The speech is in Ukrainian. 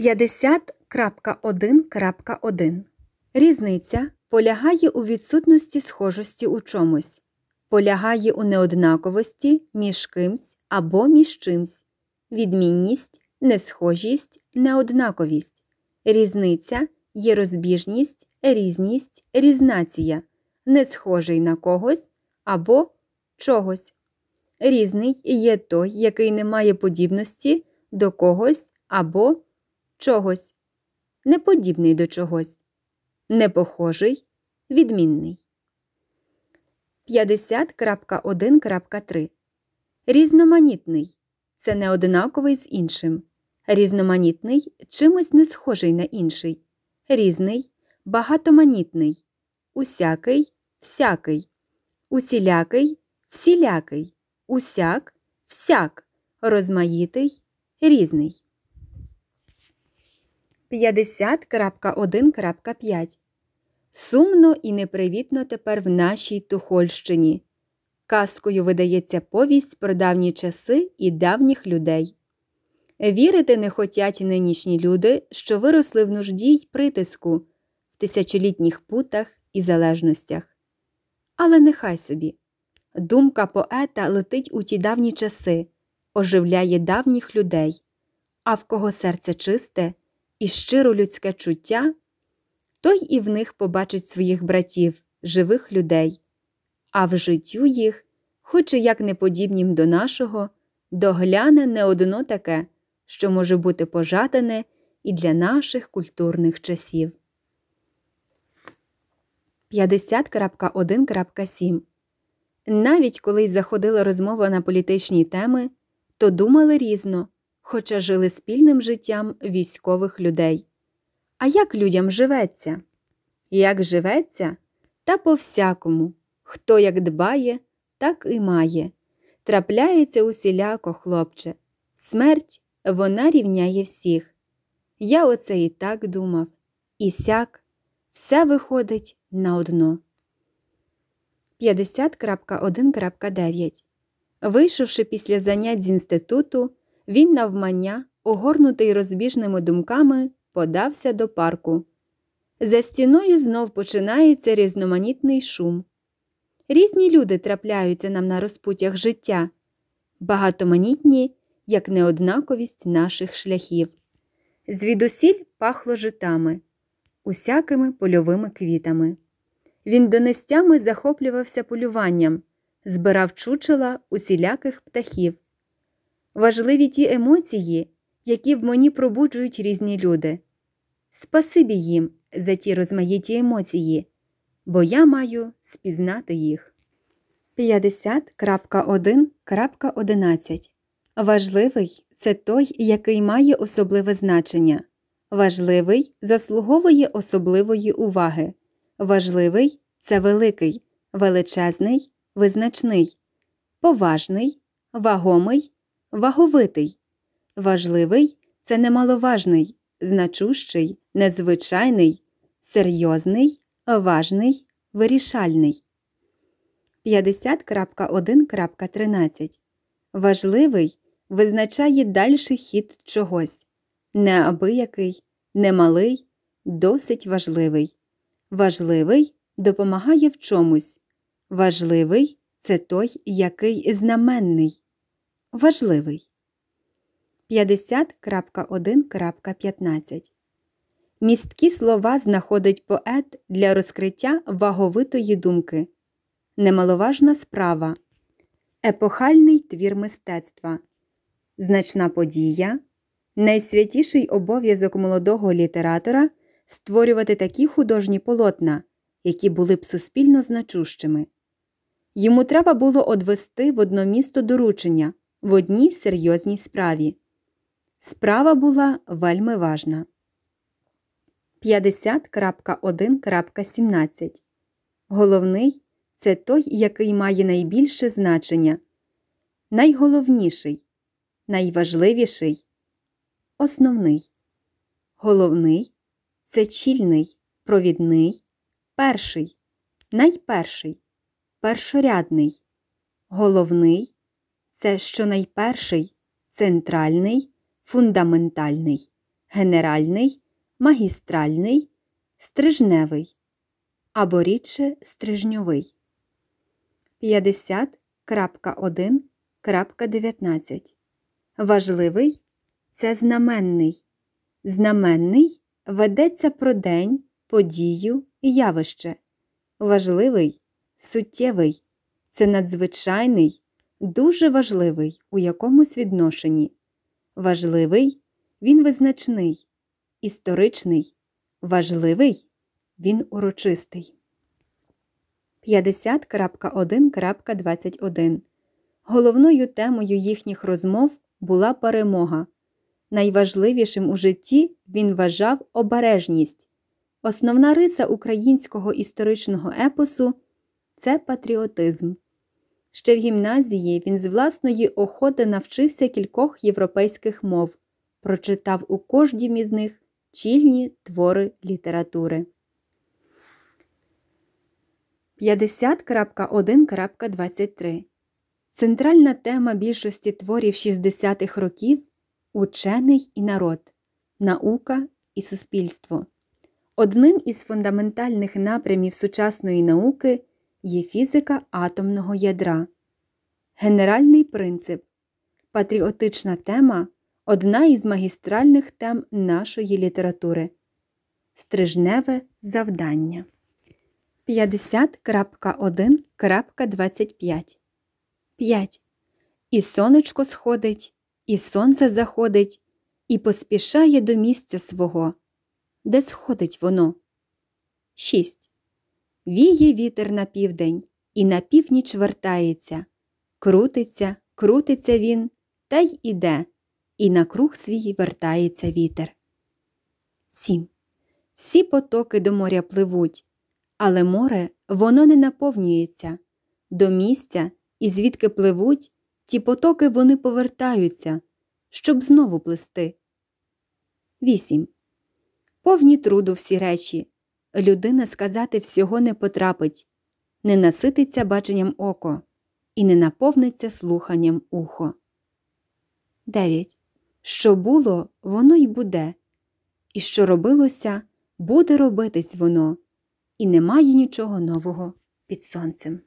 50.1.1 Різниця полягає у відсутності схожості у чомусь, полягає у неоднаковості між кимсь або між чимсь, відмінність, несхожість, неоднаковість, різниця є розбіжність, різність, різнація, несхожий на когось або чогось. Різний є той, який не має подібності до когось або чогось, неподібний до чогось, непохожий, відмінний. 50.1.3 Різноманітний це неоднаковий з іншим. Різноманітний чимось не схожий на інший. Різний, багатоманітний, усякий, всякий, усілякий, всілякий, усяк, всяк, розмаїтий, різний. 50.1.5 Сумно і непривітно тепер в нашій Тухольщині. Казкою видається повість про давні часи і давніх людей. Вірити не хотять нинішні люди, що виросли в нужді й притиску, в тисячолітніх путах і залежностях. Але нехай собі думка поета летить у ті давні часи, оживляє давніх людей, а в кого серце чисте і щиро людське чуття, той і в них побачить своїх братів, живих людей, а в життю їх, хоч і як неподібнім до нашого, догляне не одно таке, що може бути пожадане і для наших культурних часів. 50.1.7 Навіть коли й заходила розмова на політичні теми, то думали різно, хоча жили спільним життям військових людей. А як людям живеться? Як живеться, та по всякому, хто як дбає, так і має. Трапляється усіляко, хлопче, смерть вона рівняє всіх. Я оце і так думав, і сяк, все виходить на одно. 50.1.9 Вийшовши після занять з інституту, він навмання, огорнутий розбіжними думками, подався до парку. За стіною знов починається різноманітний шум. Різні люди трапляються нам на розпутях життя, багатоманітні, як неоднаковість наших шляхів. Звідусіль пахло житами, усякими польовими квітами. Він донестями захоплювався полюванням, збирав чучела усіляких птахів. Важливі ті емоції, які в мені пробуджують різні люди. Спасибі їм за ті розмаїті емоції, бо я маю спізнати їх. 50.1.11 Важливий це той, який має особливе значення. Важливий заслуговує особливої уваги. Важливий це великий, величезний, визначний, поважний, вагомий, ваговитий. Важливий це немаловажний, значущий, незвичайний, серйозний, важний, вирішальний. 50.1.13 Важливий визначає дальший хід чогось. Неабиякий, немалий, досить важливий. Важливий допомагає в чомусь. Важливий це той, який знаменний. Важливий. 50.1.15 Місткі слова знаходить поет для розкриття ваговитої думки. Немаловажна справа. Епохальний твір мистецтва. Значна подія. Найсвятіший обов'язок молодого літератора створювати такі художні полотна, які були б суспільно значущими. Йому треба було одвести в одно місто доручення в одній серйозній справі. Справа була вельми важна. 50.1.17 Головний це той, який має найбільше значення, найголовніший, найважливіший, основний. Головний це чільний, провідний, перший, найперший, першорядний, головний це що найперший, центральний, фундаментальний, генеральний, магістральний, стрижневий або рідше стрижньовий. 50.1.19 Важливий це знаменний. Знаменний ведеться про день, подію, явище. Важливий суттєвий це надзвичайний, дуже важливий у якомусь відношенні. Важливий він визначний, історичний, важливий він урочистий. 50.1.21 Головною темою їхніх розмов була перемога. Найважливішим у житті він вважав обережність. Основна риса українського історичного епосу це патріотизм. Ще в гімназії він з власної охоти навчився кількох європейських мов, прочитав у кожнім із них чільні твори літератури. 50.1.23 Центральна тема більшості творів 60-х років учений і народ, наука і суспільство. Одним із фундаментальних напрямів сучасної науки є фізика атомного ядра. Генеральний принцип патріотична тема одна із магістральних тем нашої літератури. Стрижневе завдання 50.1.25 5. І сонечко сходить, і сонце заходить, і поспішає до місця свого. Де сходить воно? 6. Віє вітер на південь, і на північ вертається. Крутиться, крутиться він, та й іде, і на круг свій вертається вітер. 7. Всі потоки до моря пливуть, але море воно не наповнюється. До місця, і звідки пливуть, ті потоки вони повертаються, щоб знову плисти. 8. Повні труду всі речі. Людина сказати всього не потрапить, не насититься баченням око і не наповниться слуханням ухо. 9. Що було, воно й буде, і що робилося, буде робитись воно, і немає нічого нового під сонцем.